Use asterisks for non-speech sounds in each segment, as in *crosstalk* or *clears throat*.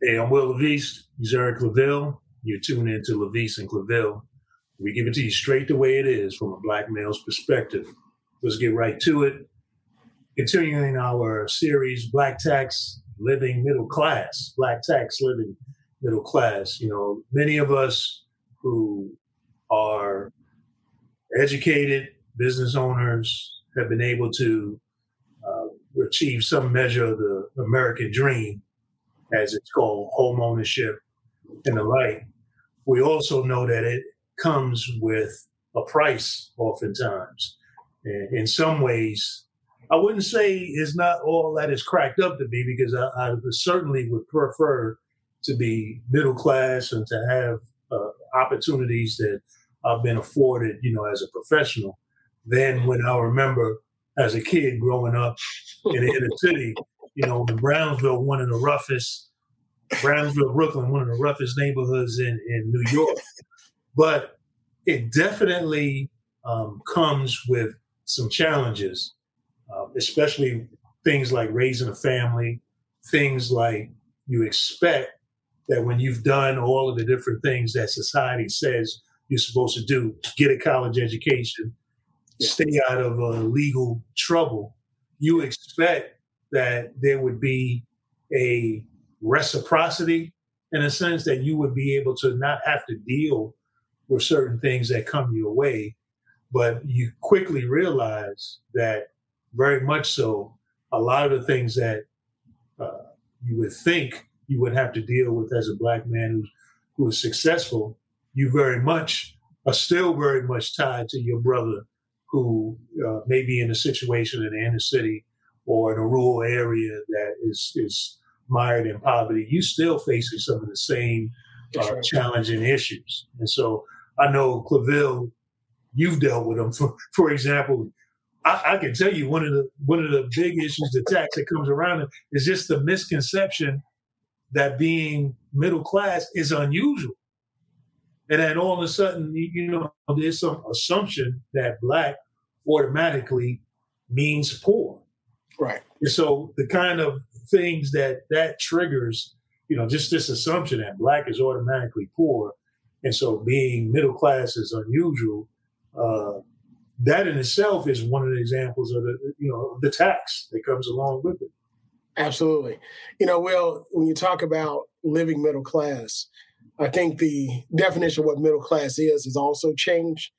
Hey, I'm Will Levis. He's Eric Claville. You're tuned into Levis and Claville. We give it to you straight the way it is from a black male's perspective. Let's get right to it. Continuing our series, Black Tax Living Middle Class. Black Tax Living Middle Class. You know, many of us who are educated business owners have been able to uh, achieve some measure of the American dream as it's called, home ownership and the like. We also know that it comes with a price oftentimes. And in some ways, I wouldn't say it's not all that is cracked up to be because I, I certainly would prefer to be middle class and to have uh, opportunities that I've been afforded, you know, as a professional than when I remember as a kid growing up in the inner city you know, Brownsville, one of the roughest, Brownsville, Brooklyn, one of the roughest neighborhoods in, in New York. But it definitely um, comes with some challenges, uh, especially things like raising a family, things like you expect that when you've done all of the different things that society says you're supposed to do, get a college education, stay out of uh, legal trouble, you expect that there would be a reciprocity in a sense that you would be able to not have to deal with certain things that come your way, but you quickly realize that very much so, a lot of the things that uh, you would think you would have to deal with as a black man who's who is successful, you very much are still very much tied to your brother who uh, may be in a situation in the inner city or in a rural area that is is mired in poverty, you still facing some of the same uh, right. challenging issues. And so I know Claville, you've dealt with them. For for example, I, I, can tell you one of the one of the big issues, the tax that comes around is just the misconception that being middle class is unusual. And then all of a sudden, you know, there's some assumption that black automatically means poor. Right. And so the kind of things that that triggers, you know, just this assumption that black is automatically poor, and so being middle class is unusual. Uh, that in itself is one of the examples of the you know the tax that comes along with it. Absolutely. You know, Will, when you talk about living middle class, I think the definition of what middle class is has also changed.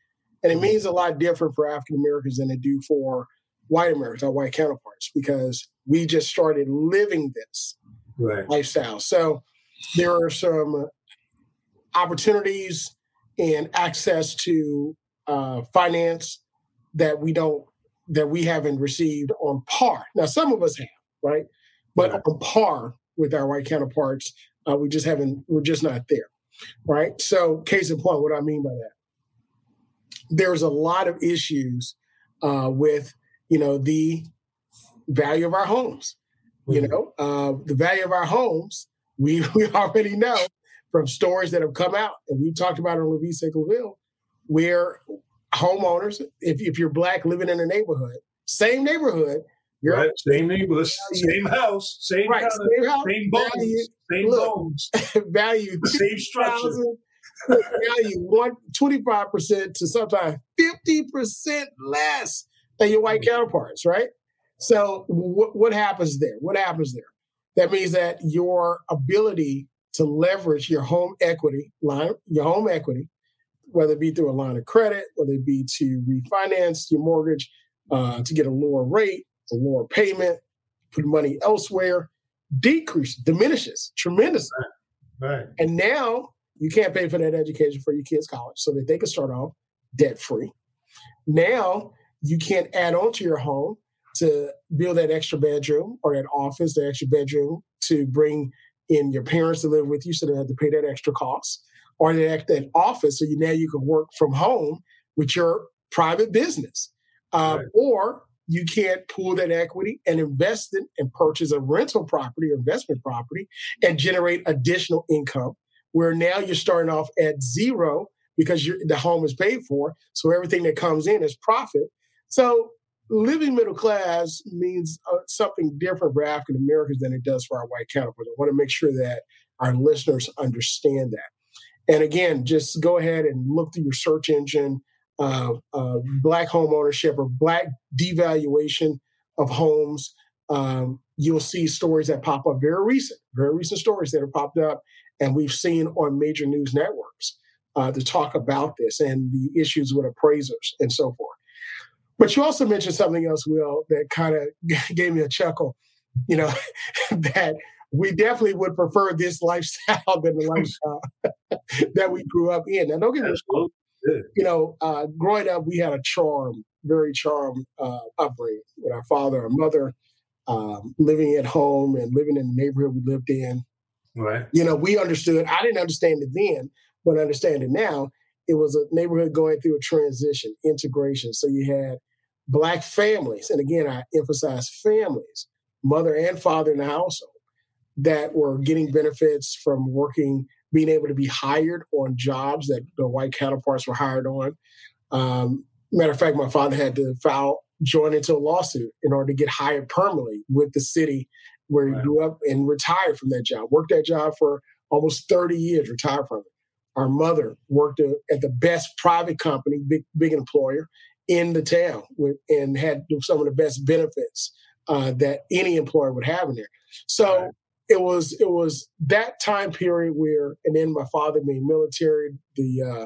And it mm-hmm. means a lot different for African Americans than it do for white Americans, our white counterparts, because we just started living this right. lifestyle. So there are some opportunities and access to uh, finance that we don't that we haven't received on par. Now, some of us have, right? But right. on par with our white counterparts, uh, we just haven't. We're just not there, right? So, case in point, what I mean by that, there's a lot of issues uh, with you know, the value of our homes. You know, uh, the value of our homes, we, *laughs* we already know from stories that have come out, and we talked about it on Levis Claville, where homeowners, if, if you're black living in a neighborhood, same neighborhood, you're right, same neighbors, same house, same right, same, house, same bones, value, same look, bones, *laughs* value, same structure. value one twenty five percent to sometimes fifty percent less than your white counterparts, right? So what, what happens there? What happens there? That means that your ability to leverage your home equity line, your home equity, whether it be through a line of credit, whether it be to refinance your mortgage, uh, to get a lower rate, a lower payment, put money elsewhere, decreases, diminishes tremendously. Right. right. And now you can't pay for that education for your kids' college so that they can start off debt free. Now you can't add on to your home to build that extra bedroom or that office, that extra bedroom to bring in your parents to live with you so they have to pay that extra cost or that, that office so you now you can work from home with your private business. Uh, right. or you can't pull that equity and invest it and purchase a rental property or investment property and generate additional income where now you're starting off at zero because the home is paid for. So everything that comes in is profit so living middle class means uh, something different for African Americans than it does for our white counterparts. I want to make sure that our listeners understand that. And again, just go ahead and look through your search engine, uh, uh, black home ownership or black devaluation of homes. Um, you'll see stories that pop up very recent, very recent stories that have popped up, and we've seen on major news networks uh, to talk about this and the issues with appraisers and so forth. But you also mentioned something else, Will, that kind of *laughs* gave me a chuckle. You know, *laughs* that we definitely would prefer this *laughs* lifestyle than the lifestyle that we grew up in. Now, don't get me wrong. You know, uh, growing up, we had a charm, very charm uh, upbringing with our father, our mother, um, living at home and living in the neighborhood we lived in. Right. You know, we understood. I didn't understand it then, but I understand it now. It was a neighborhood going through a transition, integration. So you had black families, and again, I emphasize families, mother and father in the household, that were getting benefits from working, being able to be hired on jobs that the white counterparts were hired on. Um, matter of fact, my father had to file, join into a lawsuit in order to get hired permanently with the city where he grew up and retired from that job. Worked that job for almost 30 years, retired from it. Our mother worked at the best private company, big big employer in the town, with, and had some of the best benefits uh, that any employer would have in there. So right it was it was that time period where, and then my father being military, the uh,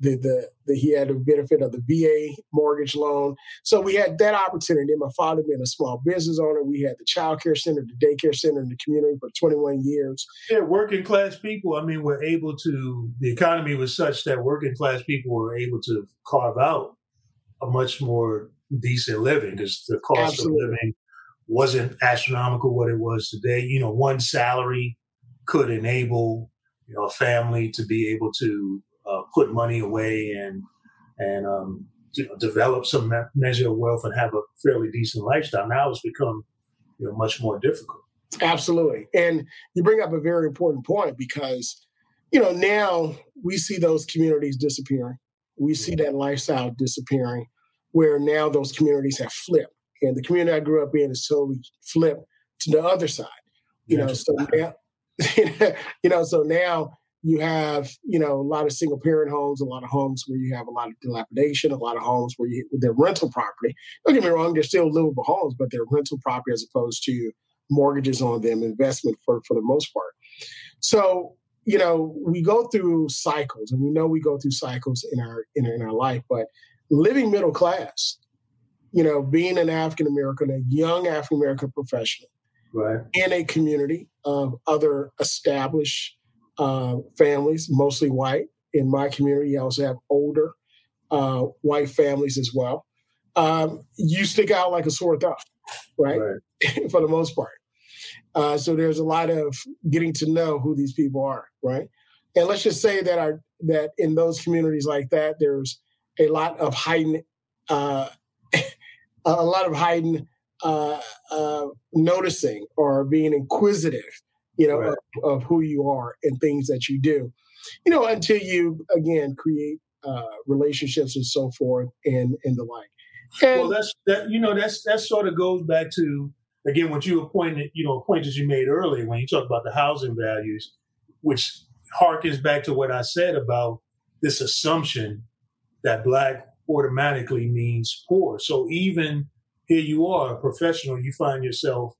the, the, the he had the benefit of the VA mortgage loan. So we had that opportunity. My father being a small business owner, we had the child care center, the daycare center in the community for 21 years. Yeah, working class people, I mean, were able to, the economy was such that working class people were able to carve out a much more decent living because the cost Absolutely. of living wasn't astronomical what it was today. You know, one salary could enable you know a family to be able to uh, put money away and and um, you know, develop some measure of wealth and have a fairly decent lifestyle. Now it's become you know much more difficult. Absolutely, and you bring up a very important point because you know now we see those communities disappearing. We see that lifestyle disappearing, where now those communities have flipped and the community I grew up in is totally flipped to the other side. You know, so now, *laughs* you know, so now you have, you know, a lot of single parent homes, a lot of homes where you have a lot of dilapidation, a lot of homes where you they're rental property. Don't get me wrong, they're still livable homes, but they're rental property as opposed to mortgages on them, investment for for the most part. So, you know, we go through cycles and we know we go through cycles in our in, in our life, but living middle class you know, being an African American, a young African American professional, right. in a community of other established uh, families, mostly white. In my community, I also have older uh, white families as well. Um, you stick out like a sore thumb, right? right. *laughs* For the most part. Uh, so there's a lot of getting to know who these people are, right? And let's just say that our that in those communities like that, there's a lot of heightened uh, *laughs* a lot of hiding, uh, uh, noticing or being inquisitive, you know, right. of, of, who you are and things that you do, you know, until you again create uh, relationships and so forth and and the like. And, well, that's that. You know, that's that sort of goes back to again what you appointed. you know, pointers you made earlier when you talk about the housing values, which harkens back to what I said about this assumption that black automatically means poor. So even here you are, a professional, you find yourself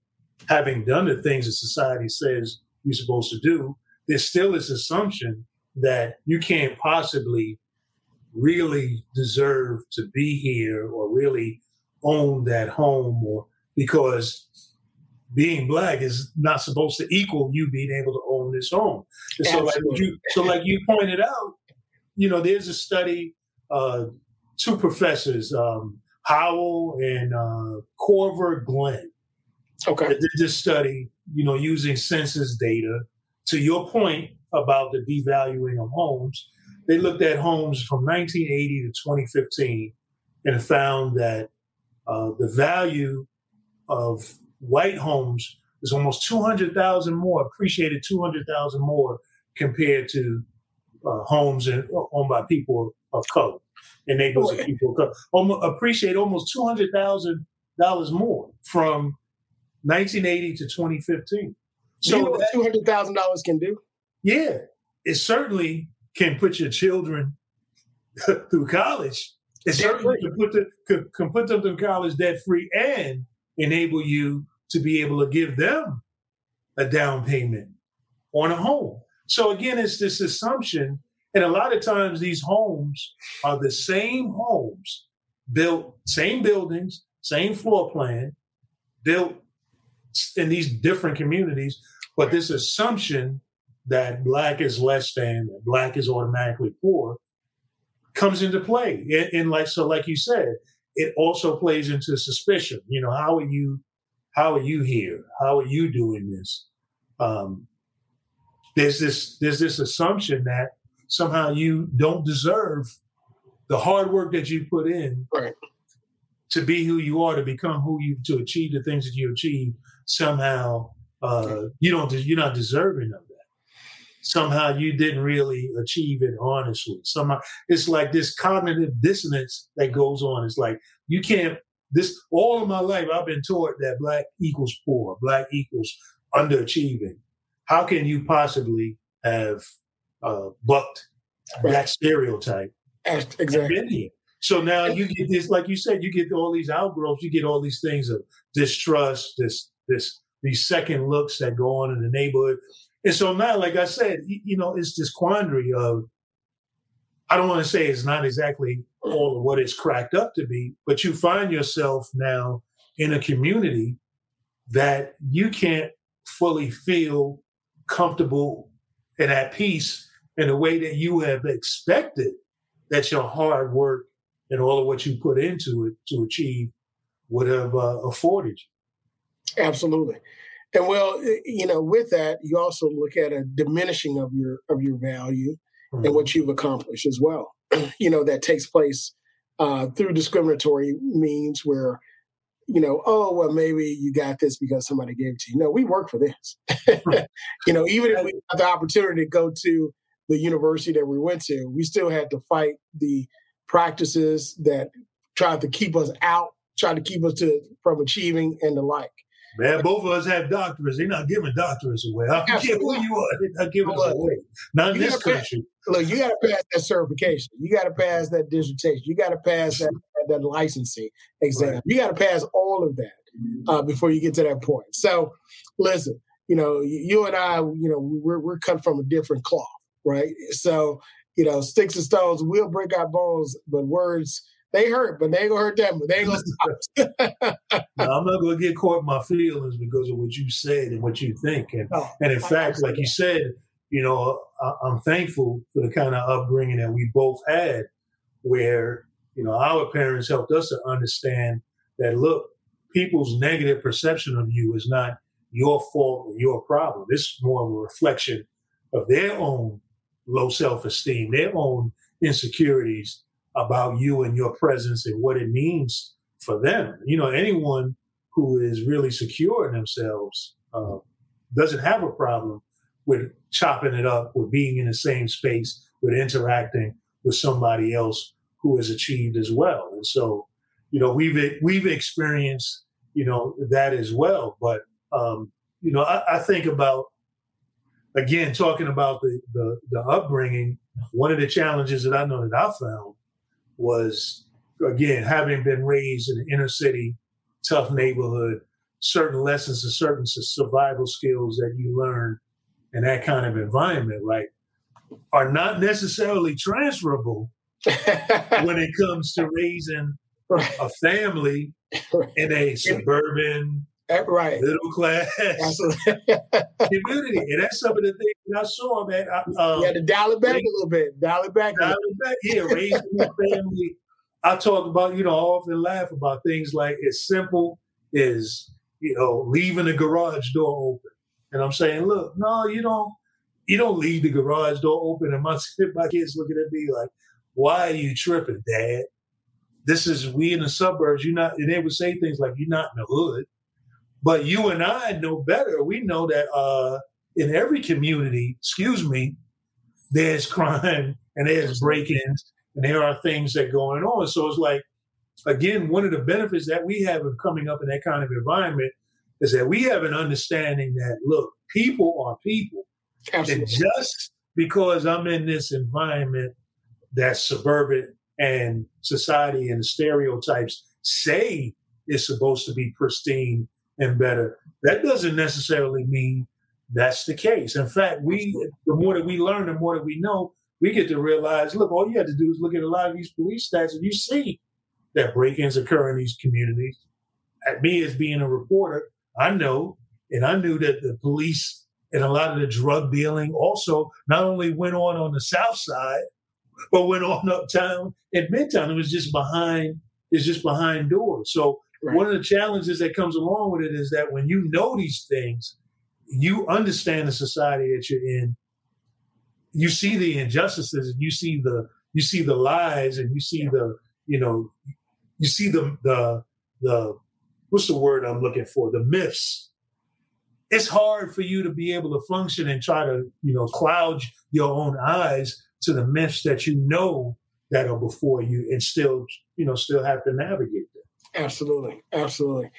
having done the things that society says you're supposed to do. There's still this assumption that you can't possibly really deserve to be here or really own that home or because being black is not supposed to equal you being able to own this home. so like you so like you pointed out, you know, there's a study uh, two professors, um, Howell and uh, Korver-Glenn. Okay. That did this study, you know, using census data. To your point about the devaluing of homes, they looked at homes from 1980 to 2015 and found that uh, the value of white homes is almost 200,000 more, appreciated 200,000 more compared to uh, homes in, owned by people of color and neighborhoods of people almost, appreciate almost two hundred thousand dollars more from 1980 to 2015. So you know what two hundred thousand dollars can do? yeah, it certainly can put your children *laughs* through college. It certainly can put, the, can, can put them through college debt free and enable you to be able to give them a down payment on a home. So again, it's this assumption, and a lot of times these homes are the same homes built, same buildings, same floor plan, built in these different communities, but this assumption that black is less than, that black is automatically poor, comes into play. And, like so, like you said, it also plays into suspicion. You know, how are you? How are you here? How are you doing this? Um, there's this there's this assumption that somehow you don't deserve the hard work that you put in right. to be who you are, to become who you to achieve the things that you achieve. Somehow, uh, you don't you're not deserving of that. Somehow, you didn't really achieve it honestly. Somehow, it's like this cognitive dissonance that goes on. It's like you can't. This all of my life, I've been taught that black equals poor, black equals underachieving how can you possibly have uh, bucked right. that stereotype? Exactly. So now you get this, like you said, you get all these outgrowths, you get all these things of distrust, this, this, these second looks that go on in the neighborhood. And so now, like I said, you know, it's this quandary of, I don't want to say it's not exactly all of what it's cracked up to be, but you find yourself now in a community that you can't fully feel comfortable and at peace in a way that you have expected that your hard work and all of what you put into it to achieve would have uh, afforded you. Absolutely. And well, you know, with that, you also look at a diminishing of your of your value mm-hmm. and what you've accomplished as well. *clears throat* you know, that takes place uh, through discriminatory means where you know, oh, well, maybe you got this because somebody gave it to you. No, we work for this. *laughs* you know, even if we had the opportunity to go to the university that we went to, we still had to fight the practices that tried to keep us out, tried to keep us to from achieving and the like. Man, both of us have doctorates. They're not giving doctorates away. I care who you are. They're not giving them away. Not in this country. Pass, look, you got to pass that certification. You got to pass that dissertation. You got to pass that, that licensing exam. Right. You got to pass all of that uh, before you get to that point. So, listen, you know, you and I, you know, we're, we're cut from a different cloth, right? So, you know, sticks and stones will break our bones, but words they hurt, but they ain't gonna hurt them. They ain't gonna stop. *laughs* no, I'm not gonna get caught in my feelings because of what you said and what you think. And no, and in fact, like you said, you know, I, I'm thankful for the kind of upbringing that we both had, where you know our parents helped us to understand that look, people's negative perception of you is not your fault or your problem. It's more of a reflection of their own low self esteem, their own insecurities, about you and your presence and what it means for them. You know, anyone who is really secure in themselves uh, doesn't have a problem with chopping it up, with being in the same space, with interacting with somebody else who has achieved as well. And so, you know, we've we've experienced you know that as well. But um, you know, I, I think about again talking about the, the the upbringing. One of the challenges that I know that I found was again having been raised in an inner city, tough neighborhood, certain lessons and certain survival skills that you learn in that kind of environment, right, are not necessarily transferable *laughs* when it comes to raising a family *laughs* in a suburban right. middle class *laughs* community. And that's some of the things I saw, man. I, um, yeah, to dial it back a little bit. Dial it back. Dial it back. Yeah, raising my family. I talk about, you know, I often laugh about things like as simple as, you know, leaving the garage door open. And I'm saying, look, no, you don't you don't leave the garage door open and my, *laughs* my kids looking at me like, why are you tripping, Dad? This is we in the suburbs. You're not and they would say things like, You're not in the hood. But you and I know better. We know that uh, in every community, excuse me, there's *laughs* crime and there's break-ins and there are things that going on. So it's like, again, one of the benefits that we have of coming up in that kind of environment is that we have an understanding that look, people are people. Absolutely. And just because I'm in this environment that's suburban and society and stereotypes say is supposed to be pristine and better, that doesn't necessarily mean that's the case. In fact, we the more that we learn, the more that we know, we get to realize, look, all you have to do is look at a lot of these police stats and you see that break-ins occur in these communities. At me as being a reporter, I know, and I knew that the police and a lot of the drug dealing also not only went on on the south side, but went on uptown at Midtown. It was just behind, it's just behind doors. So right. one of the challenges that comes along with it is that when you know these things, you understand the society that you're in, you see the injustices and you see the you see the lies and you see the you know you see the the the what's the word I'm looking for the myths. It's hard for you to be able to function and try to you know cloud your own eyes to the myths that you know that are before you and still you know still have to navigate. Absolutely, absolutely.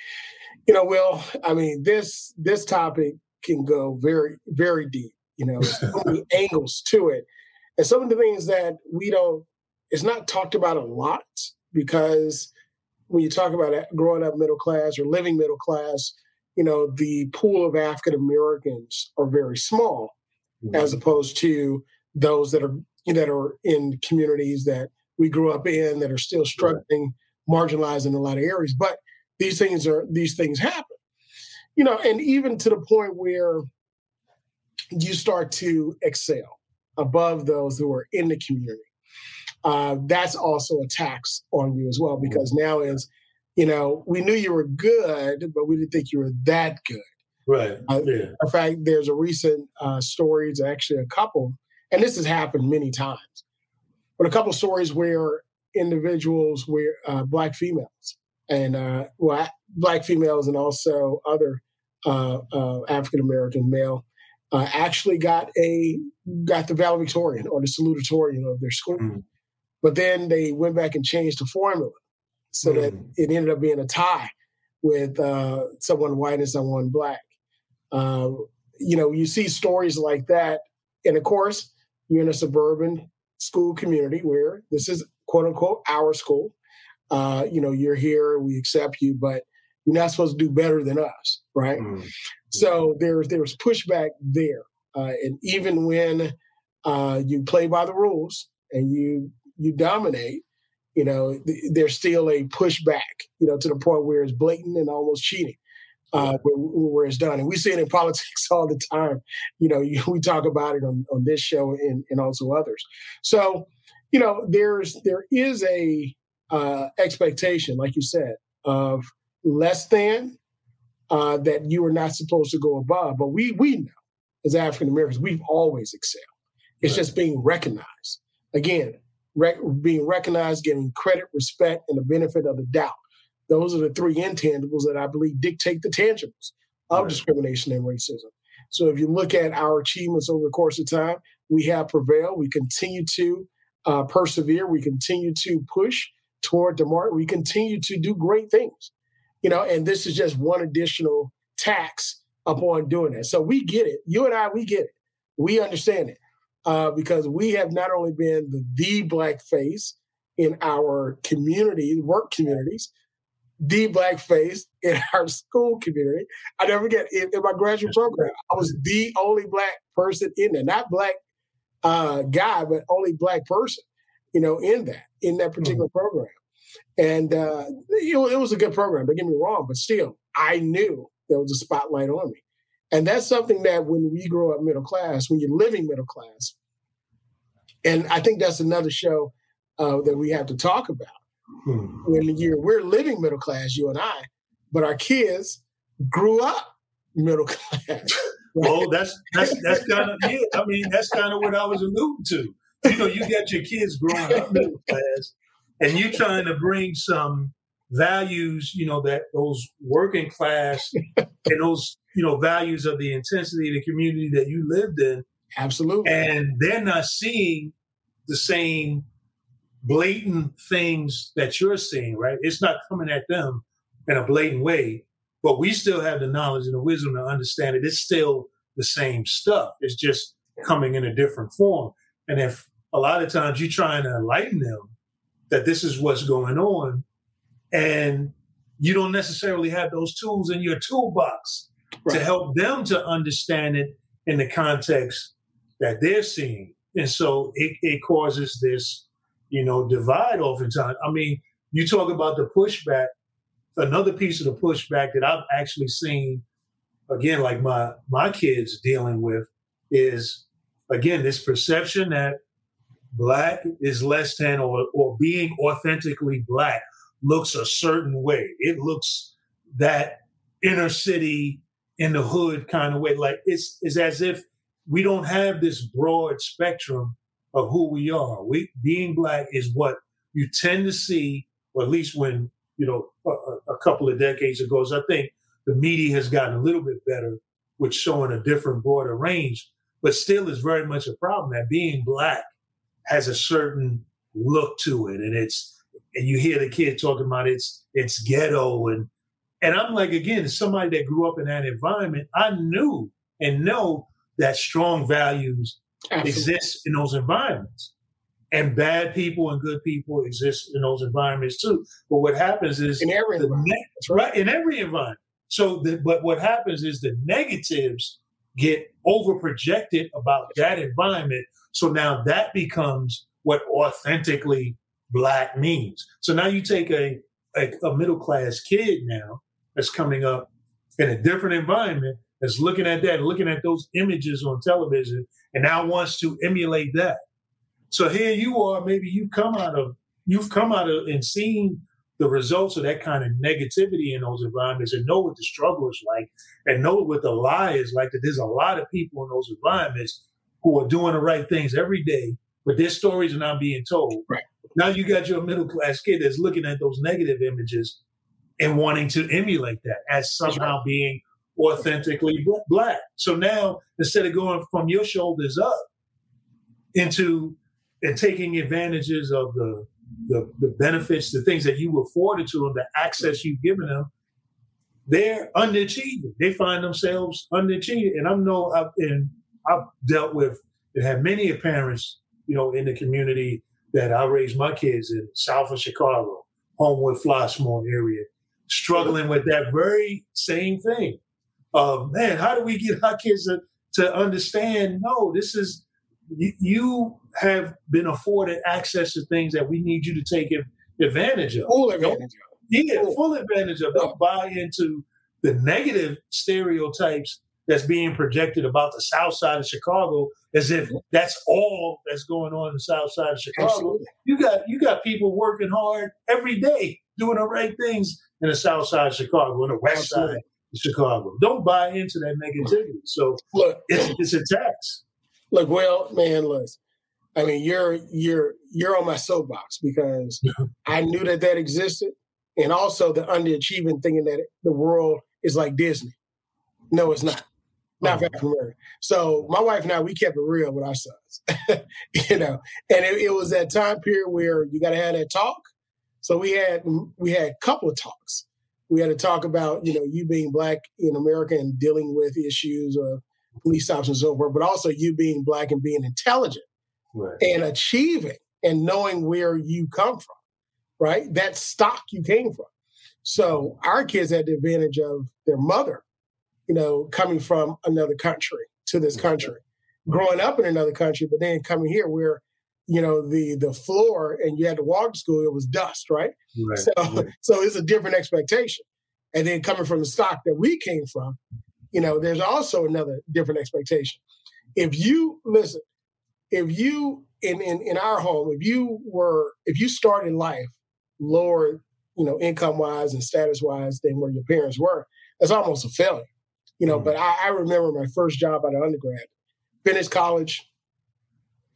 You know, Will. I mean, this this topic can go very very deep you know, so *laughs* many angles to it. And some of the things that we don't, it's not talked about a lot because when you talk about growing up middle class or living middle class, you know, the pool of African Americans are very small mm-hmm. as opposed to those that are that are in communities that we grew up in that are still struggling, marginalized in a lot of areas. But these things are these things happen. You know, and even to the point where you start to excel above those who are in the community. Uh, that's also a tax on you as well because now is, you know, we knew you were good, but we didn't think you were that good. Right. Uh, yeah. In fact, there's a recent uh, story, it's actually a couple, and this has happened many times, but a couple stories where individuals were uh, black females and uh, well, black females and also other uh, uh, African American male uh, actually got a got the valedictorian or the salutatorian of their school. Mm. But then they went back and changed the formula so mm. that it ended up being a tie with uh, someone white and someone black. Uh, you know, you see stories like that, and of course, you're in a suburban school community where this is quote unquote our school. Uh, you know, you're here, we accept you, but you're not supposed to do better than us, right? Mm. So there's there's pushback there, uh, and even when uh, you play by the rules and you you dominate, you know th- there's still a pushback, you know, to the point where it's blatant and almost cheating. Uh, where, where, it's done. And we see it in *laughs* politics all the time. You know, you, we talk about it on, on this show and, and also others. So, you know, there's there is a uh, expectation, like you said, of less than uh, that you are not supposed to go above. But we we know as African Americans, we've always excelled. It's right. just being recognized. Again, rec- being recognized, getting credit, respect, and the benefit of the doubt. Those are the three intangibles that I believe dictate the tangibles of right. discrimination and racism. So if you look at our achievements over the course of time, we have prevailed. We continue to uh, persevere. We continue to push toward the mark. We continue to do great things you know, and this is just one additional tax upon doing that. So we get it. You and I, we get it. We understand it uh, because we have not only been the, the black face in our community, work communities, the black face in *laughs* our school community. I never forget in, in my graduate program, I was the only black person in there, not black uh, guy, but only black person, you know, in that in that particular mm-hmm. program. And uh, you know, it was a good program. Don't get me wrong, but still, I knew there was a spotlight on me, and that's something that when we grow up middle class, when you're living middle class, and I think that's another show uh, that we have to talk about. Hmm. When you're we're living middle class, you and I, but our kids grew up middle *laughs* class. Well, that's that's that's kind of yeah. I mean, that's kind of what I was alluding to. You know, you got your kids growing up middle class, and you're trying to bring some values, you know, that those working class and those, you know, values of the intensity of the community that you lived in. Absolutely. And they're not seeing the same blatant things that you're seeing, right? It's not coming at them in a blatant way, but we still have the knowledge and the wisdom to understand it. It's still the same stuff. It's just coming in a different form. And if a lot of times you're trying to enlighten them that this is what's going on, and you don't necessarily have those tools in your toolbox right. to help them to understand it in the context that they're seeing. And so it, it causes this, you know, divide oftentimes. I mean, you talk about the pushback. Another piece of the pushback that I've actually seen, again, like my my kids dealing with, is again this perception that black is less than or or being authentically black looks a certain way. It looks that inner city in the hood kind of way. Like it's it's as if we don't have this broad spectrum of who we are. We being black is what you tend to see, or at least when you know a, a couple of decades ago. So I think the media has gotten a little bit better with showing a different broader range, but still is very much a problem that being black has a certain look to it, and it's and you hear the kid talking about it's it's ghetto and and I'm like again, somebody that grew up in that environment, I knew and know that strong values Absolutely. exist in those environments. And bad people and good people exist in those environments too. But what happens is in every environment. Ne- right in every environment. So, the, but what happens is the negatives get overprojected about that environment. So now that becomes what authentically black means. So now you take a, a, a middle class kid now that's coming up in a different environment that's looking at that, looking at those images on television, and now wants to emulate that. So here you are, maybe you've come out of you've come out of and seen the results of that kind of negativity in those environments and know what the struggle is like and know what the lie is like that there's a lot of people in those environments who are doing the right things every day, but their stories are not being told. Right. Now you got your middle class kid that's looking at those negative images and wanting to emulate that as somehow right. being authentically black. So now instead of going from your shoulders up into and taking advantages of the the, the benefits, the things that you afforded to them, the access you've given them, they're underachieving. They find themselves underachieving. And I know I've and I've dealt with and have many parents, you know, in the community that I raised my kids in south of Chicago, Homewood, Flossmoor area, struggling with that very same thing. Of man, how do we get our kids to, to understand? No, this is you, have been afforded access to things that we need you to take advantage of. Full advantage of. Yeah, full, full advantage of. Don't buy into the negative stereotypes that's being projected about the South Side of Chicago as if that's all that's going on in the South Side of Chicago. Absolutely. You got you got people working hard every day doing the right things in the South Side of Chicago, in the West Absolutely. Side of Chicago. Don't buy into that negativity. So look, it's it's a tax. Look, well, man, look. I mean, you're you're you're on my soapbox because I knew that that existed, and also the underachieving thinking that the world is like Disney. No, it's not not oh. for African American. So my wife and I, we kept it real with our sons, *laughs* you know. And it, it was that time period where you got to have that talk. So we had we had a couple of talks. We had to talk about you know you being black in America and dealing with issues of police stops and so forth, but also you being black and being intelligent right. and achieving and knowing where you come from, right? That stock you came from. So our kids had the advantage of their mother you know, coming from another country to this country, growing up in another country, but then coming here where, you know, the the floor and you had to walk to school, it was dust, right? right. So right. *laughs* so it's a different expectation. And then coming from the stock that we came from, you know, there's also another different expectation. If you listen, if you in, in in our home, if you were if you started life lower, you know, income wise and status wise than where your parents were, that's almost a failure you know. Mm-hmm. But I, I, remember my first job out of undergrad, finished college.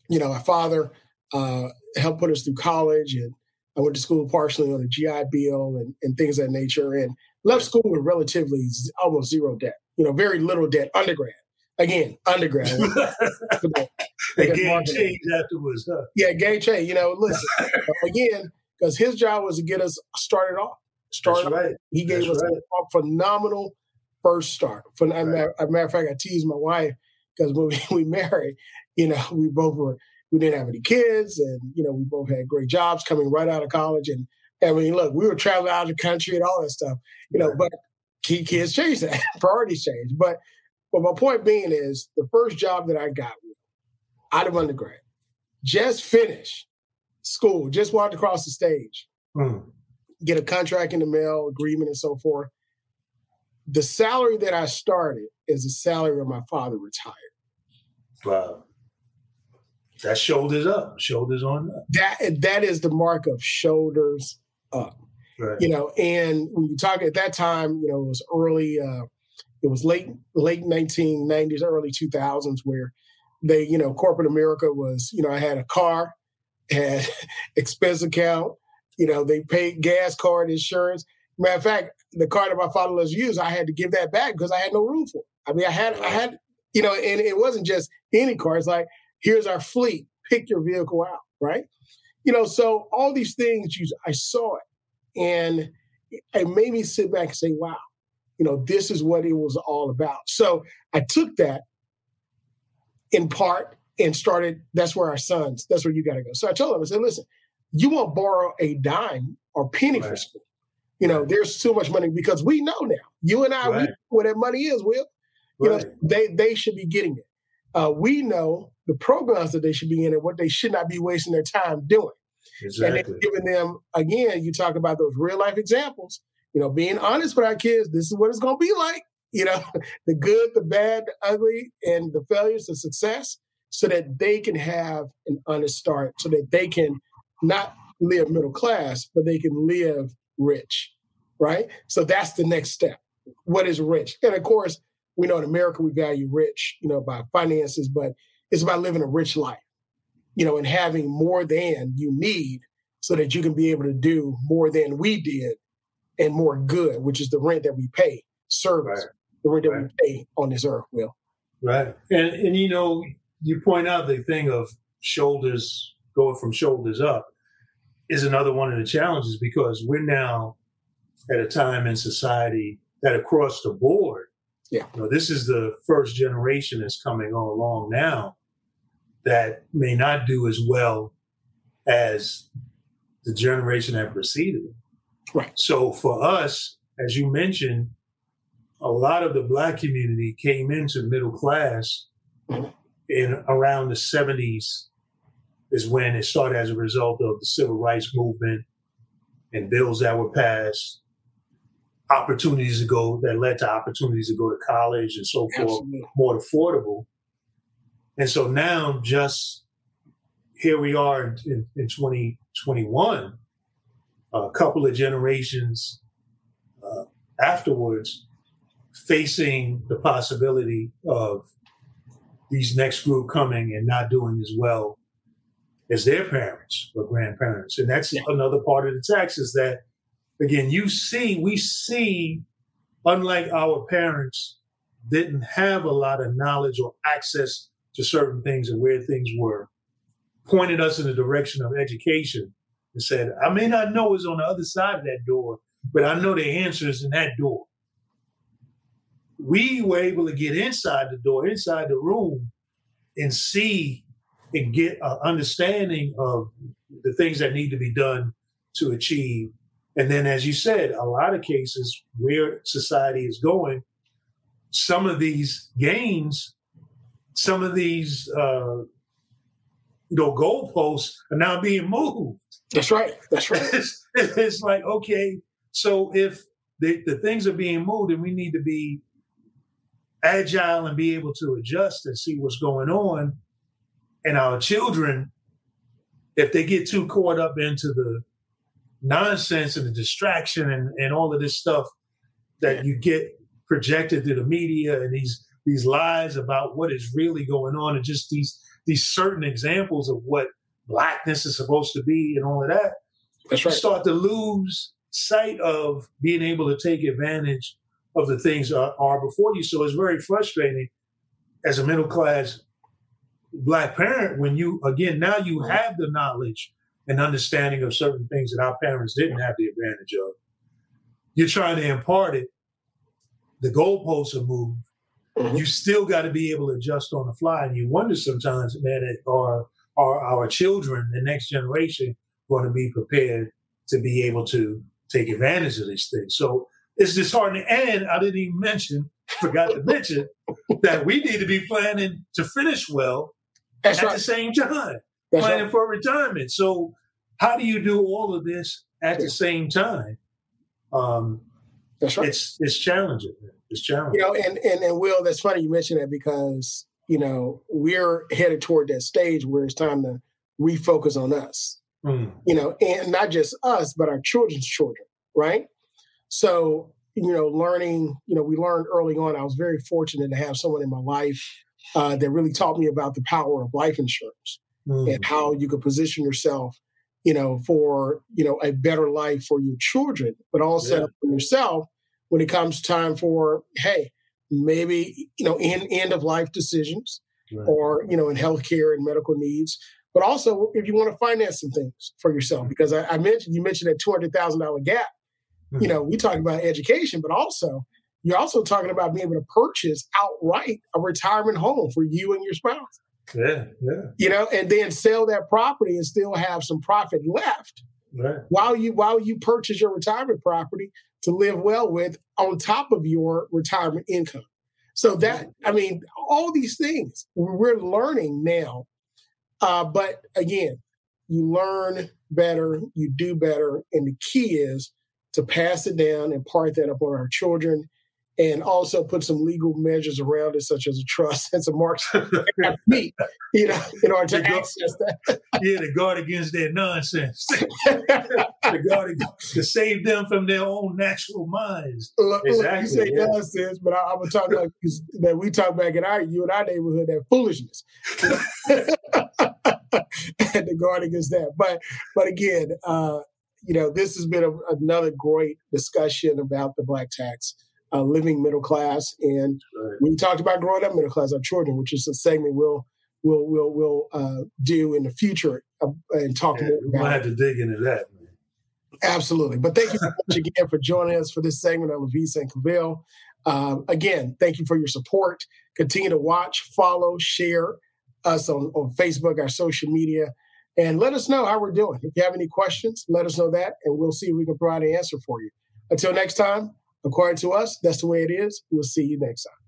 You know, my father uh, helped put us through college, and I went to school partially on a GI Bill and, and things of that nature, and left school with relatively almost zero debt. You know, very little debt. Undergrad, again, undergrad. *laughs* game change afterwards, huh? Yeah, game change. You know, listen *laughs* again because his job was to get us started off. Started. Right. He gave That's us right. a phenomenal first start. For right. a, matter, a matter of fact, I teased my wife because when we, *laughs* we married, you know, we both were we didn't have any kids, and you know, we both had great jobs coming right out of college, and I mean, look, we were traveling out of the country and all that stuff, you know. Right. But kids change that, *laughs* priorities change. But but my point being is, the first job that I got out of undergrad, just finished school, just walked across the stage, mm. get a contract in the mail, agreement, and so forth. The salary that I started is the salary of my father retired. Wow. That shoulders up, shoulders on up. That that is the mark of shoulders up. Right. You know, and when you talk at that time, you know, it was early, uh, it was late late 1990s, early 2000s, where they, you know, corporate America was, you know, I had a car, had *laughs* expense account, you know, they paid gas card, insurance. Matter of fact, the car that my father was used, I had to give that back because I had no room for it. I mean, I had, I had, you know, and it wasn't just any car. It's like here's our fleet. Pick your vehicle out, right? You know, so all these things, you, I saw it, and it made me sit back and say, "Wow, you know, this is what it was all about." So I took that in part and started. That's where our sons. That's where you got to go. So I told them, I said, "Listen, you won't borrow a dime or penny right. for school. You know, there's too much money because we know now. You and I, right. we know where that money is. Will you right. know they they should be getting it. Uh, we know the programs that they should be in and what they should not be wasting their time doing. Exactly. And giving them again, you talk about those real life examples. You know, being honest with our kids. This is what it's going to be like. You know, *laughs* the good, the bad, the ugly, and the failures, the success, so that they can have an honest start, so that they can not live middle class, but they can live rich. Right. So that's the next step. What is rich? And of course, we know in America we value rich, you know, by finances, but it's about living a rich life, you know, and having more than you need so that you can be able to do more than we did and more good, which is the rent that we pay, service, right. the rent that right. we pay on this earth, Will. Right. And and you know, you point out the thing of shoulders going from shoulders up is another one of the challenges because we're now at a time in society that across the board yeah. You know, this is the first generation that's coming along now that may not do as well as the generation that preceded it. Right. So for us, as you mentioned, a lot of the black community came into middle class in around the 70s is when it started as a result of the civil rights movement and bills that were passed opportunities to go that led to opportunities to go to college and so forth, Absolutely. more affordable. And so now, just here we are in, in 2021, a couple of generations uh, afterwards, facing the possibility of these next group coming and not doing as well as their parents or grandparents. And that's yeah. another part of the tax is that again, you see, we see, unlike our parents, didn't have a lot of knowledge or access to certain things and where things were, pointed us in the direction of education and said, I may not know what's on the other side of that door, but I know the answer is in that door. We were able to get inside the door, inside the room, and see and get an understanding of the things that need to be done to achieve and then, as you said, a lot of cases where society is going, some of these gains, some of these, uh, you know, goalposts are now being moved. That's right. That's right. *laughs* It's, it's like, okay, so if the, the things are being moved and we need to be agile and be able to adjust and see what's going on, and our children, if they get too caught up into the nonsense and the distraction and, and all of this stuff that you get projected through the media and these these lies about what is really going on and just these these certain examples of what blackness is supposed to be and all of that. That's right. You start to lose sight of being able to take advantage of the things that are before you. So it's very frustrating as a middle class black parent when you again now you have the knowledge and understanding of certain things that our parents didn't have the advantage of. You're trying to impart it, the goalposts are moved. Mm-hmm. You still got to be able to adjust on the fly. And you wonder sometimes, man, are, are our children, the next generation, going to be prepared to be able to take advantage of these things? So it's disheartening. And I didn't even mention, forgot to mention, *laughs* that we need to be planning to finish well That's at right. the same time, That's planning right. for retirement. So how do you do all of this at the same time? Um, that's right. It's it's challenging. It's challenging. You know, and and and Will, that's funny you mentioned that because you know we're headed toward that stage where it's time to refocus on us. Mm. You know, and not just us, but our children's children, right? So you know, learning. You know, we learned early on. I was very fortunate to have someone in my life uh, that really taught me about the power of life insurance mm. and how you could position yourself you know, for, you know, a better life for your children, but also yeah. for yourself when it comes time for, hey, maybe, you know, in end of life decisions right. or, you know, in healthcare and medical needs. But also if you want to finance some things for yourself, mm-hmm. because I, I mentioned you mentioned that two hundred thousand dollar gap. Mm-hmm. You know, we talk about education, but also you're also talking about being able to purchase outright a retirement home for you and your spouse. Yeah, yeah. You know, and then sell that property and still have some profit left right. while you while you purchase your retirement property to live well with on top of your retirement income. So that I mean, all these things we're learning now. Uh, but again, you learn better, you do better, and the key is to pass it down and part that up on our children and also put some legal measures around it, such as a trust and some marks *laughs* feet, you know, in order to, to access that. *laughs* yeah, to guard against their nonsense, *laughs* to guard to save them from their own natural minds. Look, exactly, you say yeah. nonsense, but I, am gonna talk like that. We talk back in our you and our neighborhood that foolishness. and to guard against that, but but again, uh, you know, this has been a, another great discussion about the black tax uh, living middle class. And right. we talked about growing up middle class, our children, which is a segment we'll we'll we'll we'll uh, do in the future uh, and talk yeah, more about. We'll have to dig into that. Man. Absolutely. But thank you so much again for joining us for this segment of LaVie and Claville. Um, again, thank you for your support. Continue to watch, follow, share us on, on Facebook, our social media, and let us know how we're doing. If you have any questions, let us know that, and we'll see if we can provide an answer for you. Until next time, according to us, that's the way it is. We'll see you next time.